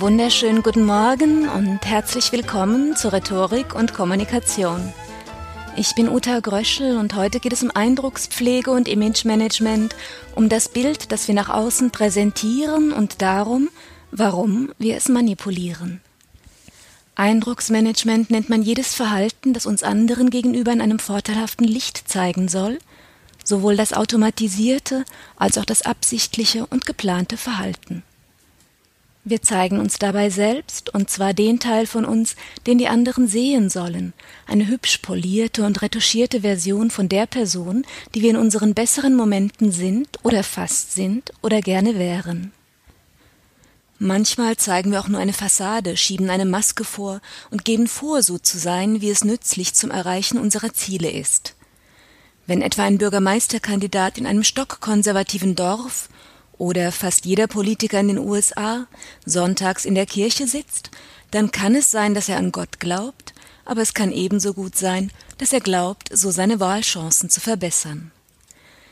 Wunderschönen guten Morgen und herzlich willkommen zu Rhetorik und Kommunikation. Ich bin Uta Gröschel und heute geht es um Eindruckspflege und Imagemanagement, um das Bild, das wir nach außen präsentieren und darum, warum wir es manipulieren. Eindrucksmanagement nennt man jedes Verhalten, das uns anderen gegenüber in einem vorteilhaften Licht zeigen soll, sowohl das automatisierte als auch das absichtliche und geplante Verhalten. Wir zeigen uns dabei selbst, und zwar den Teil von uns, den die anderen sehen sollen, eine hübsch polierte und retuschierte Version von der Person, die wir in unseren besseren Momenten sind oder fast sind oder gerne wären. Manchmal zeigen wir auch nur eine Fassade, schieben eine Maske vor und geben vor, so zu sein, wie es nützlich zum Erreichen unserer Ziele ist. Wenn etwa ein Bürgermeisterkandidat in einem stockkonservativen Dorf oder fast jeder Politiker in den USA sonntags in der Kirche sitzt, dann kann es sein, dass er an Gott glaubt, aber es kann ebenso gut sein, dass er glaubt, so seine Wahlchancen zu verbessern.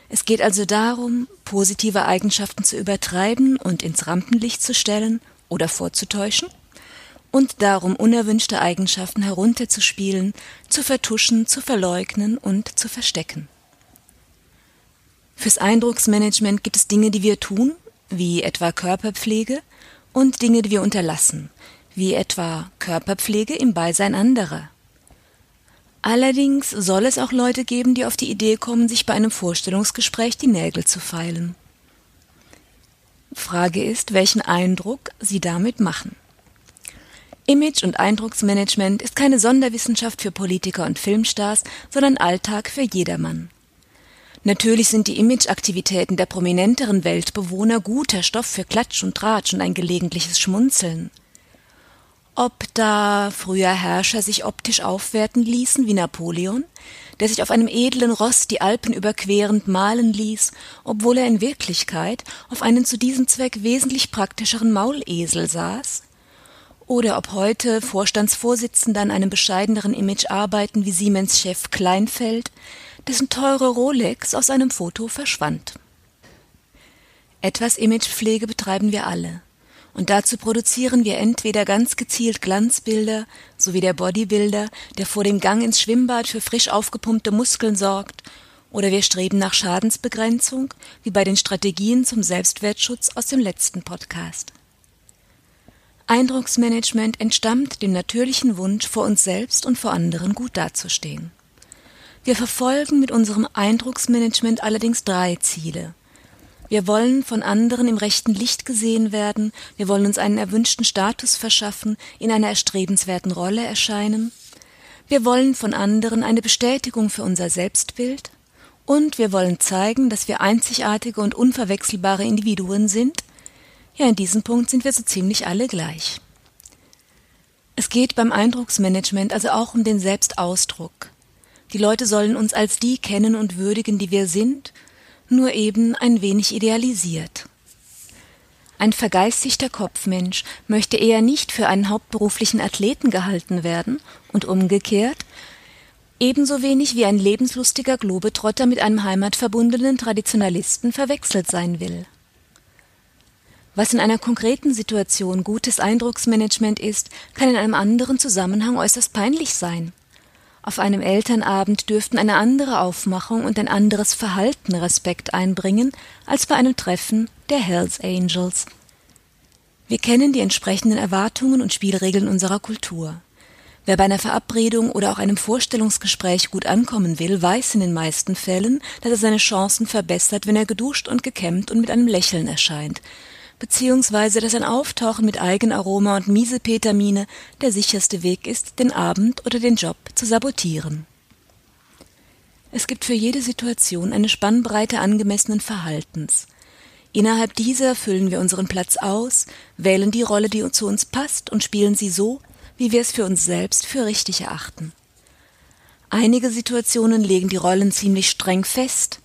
Es geht also darum, positive Eigenschaften zu übertreiben und ins Rampenlicht zu stellen oder vorzutäuschen und darum, unerwünschte Eigenschaften herunterzuspielen, zu vertuschen, zu verleugnen und zu verstecken. Fürs Eindrucksmanagement gibt es Dinge, die wir tun, wie etwa Körperpflege, und Dinge, die wir unterlassen, wie etwa Körperpflege im Beisein anderer. Allerdings soll es auch Leute geben, die auf die Idee kommen, sich bei einem Vorstellungsgespräch die Nägel zu feilen. Frage ist, welchen Eindruck sie damit machen. Image- und Eindrucksmanagement ist keine Sonderwissenschaft für Politiker und Filmstars, sondern Alltag für jedermann. Natürlich sind die Imageaktivitäten der prominenteren Weltbewohner guter Stoff für Klatsch und Tratsch und ein gelegentliches Schmunzeln. Ob da früher Herrscher sich optisch aufwerten ließen wie Napoleon, der sich auf einem edlen Ross die Alpen überquerend malen ließ, obwohl er in Wirklichkeit auf einen zu diesem Zweck wesentlich praktischeren Maulesel saß, oder ob heute Vorstandsvorsitzende an einem bescheideneren Image arbeiten wie Siemens-Chef Kleinfeld, dessen teure Rolex aus einem Foto verschwand. Etwas Imagepflege betreiben wir alle. Und dazu produzieren wir entweder ganz gezielt Glanzbilder, so wie der Bodybuilder, der vor dem Gang ins Schwimmbad für frisch aufgepumpte Muskeln sorgt, oder wir streben nach Schadensbegrenzung, wie bei den Strategien zum Selbstwertschutz aus dem letzten Podcast. Eindrucksmanagement entstammt dem natürlichen Wunsch, vor uns selbst und vor anderen gut dazustehen. Wir verfolgen mit unserem Eindrucksmanagement allerdings drei Ziele. Wir wollen von anderen im rechten Licht gesehen werden, wir wollen uns einen erwünschten Status verschaffen, in einer erstrebenswerten Rolle erscheinen, wir wollen von anderen eine Bestätigung für unser Selbstbild und wir wollen zeigen, dass wir einzigartige und unverwechselbare Individuen sind. Ja, in diesem Punkt sind wir so ziemlich alle gleich. Es geht beim Eindrucksmanagement also auch um den Selbstausdruck. Die Leute sollen uns als die kennen und würdigen, die wir sind, nur eben ein wenig idealisiert. Ein vergeistigter Kopfmensch möchte eher nicht für einen hauptberuflichen Athleten gehalten werden und umgekehrt, ebenso wenig wie ein lebenslustiger Globetrotter mit einem heimatverbundenen Traditionalisten verwechselt sein will. Was in einer konkreten Situation gutes Eindrucksmanagement ist, kann in einem anderen Zusammenhang äußerst peinlich sein. Auf einem Elternabend dürften eine andere Aufmachung und ein anderes Verhalten Respekt einbringen als bei einem Treffen der Hells Angels. Wir kennen die entsprechenden Erwartungen und Spielregeln unserer Kultur. Wer bei einer Verabredung oder auch einem Vorstellungsgespräch gut ankommen will, weiß in den meisten Fällen, dass er seine Chancen verbessert, wenn er geduscht und gekämmt und mit einem Lächeln erscheint, beziehungsweise dass ein Auftauchen mit Eigenaroma und Miesepetermine der sicherste Weg ist, den Abend oder den Job zu sabotieren. Es gibt für jede Situation eine Spannbreite angemessenen Verhaltens. Innerhalb dieser füllen wir unseren Platz aus, wählen die Rolle, die zu uns passt und spielen sie so, wie wir es für uns selbst für richtig erachten. Einige Situationen legen die Rollen ziemlich streng fest,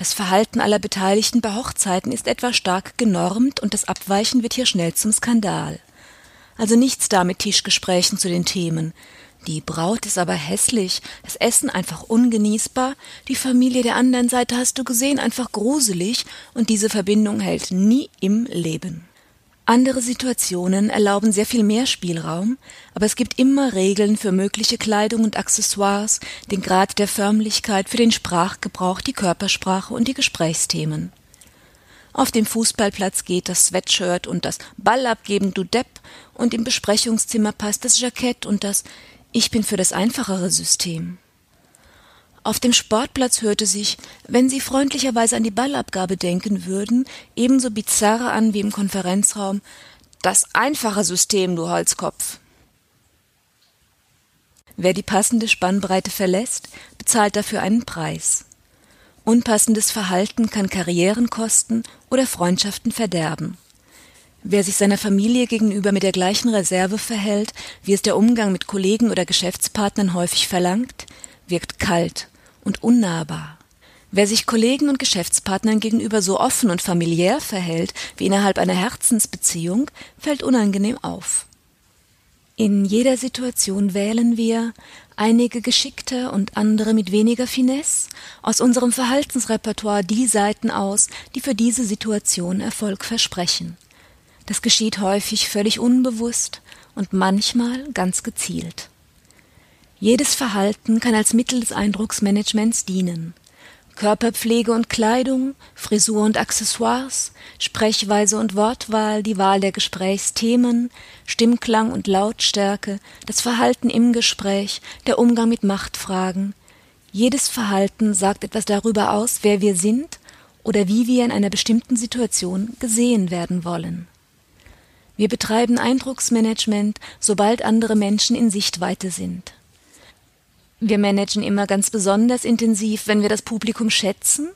das Verhalten aller Beteiligten bei Hochzeiten ist etwa stark genormt und das Abweichen wird hier schnell zum Skandal. Also nichts da mit Tischgesprächen zu den Themen. Die Braut ist aber hässlich, das Essen einfach ungenießbar, die Familie der anderen Seite hast du gesehen, einfach gruselig und diese Verbindung hält nie im Leben. Andere Situationen erlauben sehr viel mehr Spielraum, aber es gibt immer Regeln für mögliche Kleidung und Accessoires, den Grad der Förmlichkeit für den Sprachgebrauch, die Körpersprache und die Gesprächsthemen. Auf dem Fußballplatz geht das Sweatshirt und das Ball abgeben, du Depp, und im Besprechungszimmer passt das Jackett und das Ich bin für das einfachere System. Auf dem Sportplatz hörte sich, wenn Sie freundlicherweise an die Ballabgabe denken würden, ebenso bizarr an wie im Konferenzraum Das einfache System, du Holzkopf. Wer die passende Spannbreite verlässt, bezahlt dafür einen Preis. Unpassendes Verhalten kann Karrieren kosten oder Freundschaften verderben. Wer sich seiner Familie gegenüber mit der gleichen Reserve verhält, wie es der Umgang mit Kollegen oder Geschäftspartnern häufig verlangt, wirkt kalt und unnahbar. Wer sich Kollegen und Geschäftspartnern gegenüber so offen und familiär verhält wie innerhalb einer Herzensbeziehung, fällt unangenehm auf. In jeder Situation wählen wir, einige geschickter und andere mit weniger Finesse, aus unserem Verhaltensrepertoire die Seiten aus, die für diese Situation Erfolg versprechen. Das geschieht häufig völlig unbewusst und manchmal ganz gezielt. Jedes Verhalten kann als Mittel des Eindrucksmanagements dienen. Körperpflege und Kleidung, Frisur und Accessoires, Sprechweise und Wortwahl, die Wahl der Gesprächsthemen, Stimmklang und Lautstärke, das Verhalten im Gespräch, der Umgang mit Machtfragen. Jedes Verhalten sagt etwas darüber aus, wer wir sind oder wie wir in einer bestimmten Situation gesehen werden wollen. Wir betreiben Eindrucksmanagement, sobald andere Menschen in Sichtweite sind. Wir managen immer ganz besonders intensiv, wenn wir das Publikum schätzen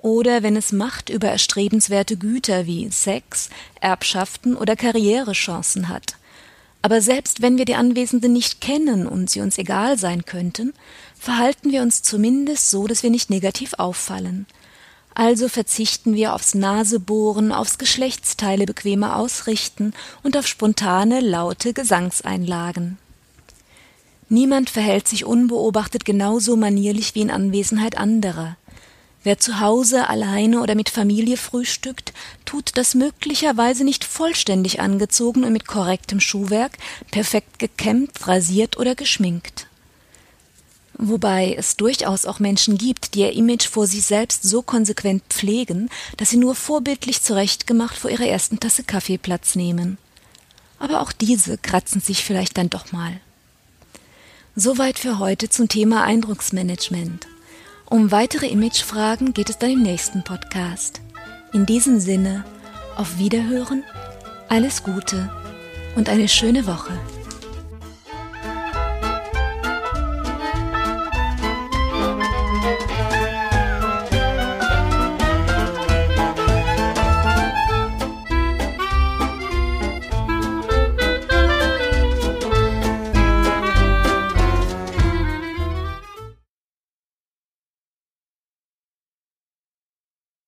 oder wenn es Macht über erstrebenswerte Güter wie Sex, Erbschaften oder Karrierechancen hat. Aber selbst wenn wir die Anwesenden nicht kennen und sie uns egal sein könnten, verhalten wir uns zumindest so, dass wir nicht negativ auffallen. Also verzichten wir aufs Nasebohren, aufs Geschlechtsteile bequemer ausrichten und auf spontane, laute Gesangseinlagen. Niemand verhält sich unbeobachtet genauso manierlich wie in Anwesenheit anderer. Wer zu Hause alleine oder mit Familie frühstückt, tut das möglicherweise nicht vollständig angezogen und mit korrektem Schuhwerk, perfekt gekämmt, rasiert oder geschminkt. Wobei es durchaus auch Menschen gibt, die ihr Image vor sich selbst so konsequent pflegen, dass sie nur vorbildlich zurechtgemacht vor ihrer ersten Tasse Kaffee Platz nehmen. Aber auch diese kratzen sich vielleicht dann doch mal. Soweit für heute zum Thema Eindrucksmanagement. Um weitere Imagefragen geht es dann im nächsten Podcast. In diesem Sinne, auf Wiederhören, alles Gute und eine schöne Woche.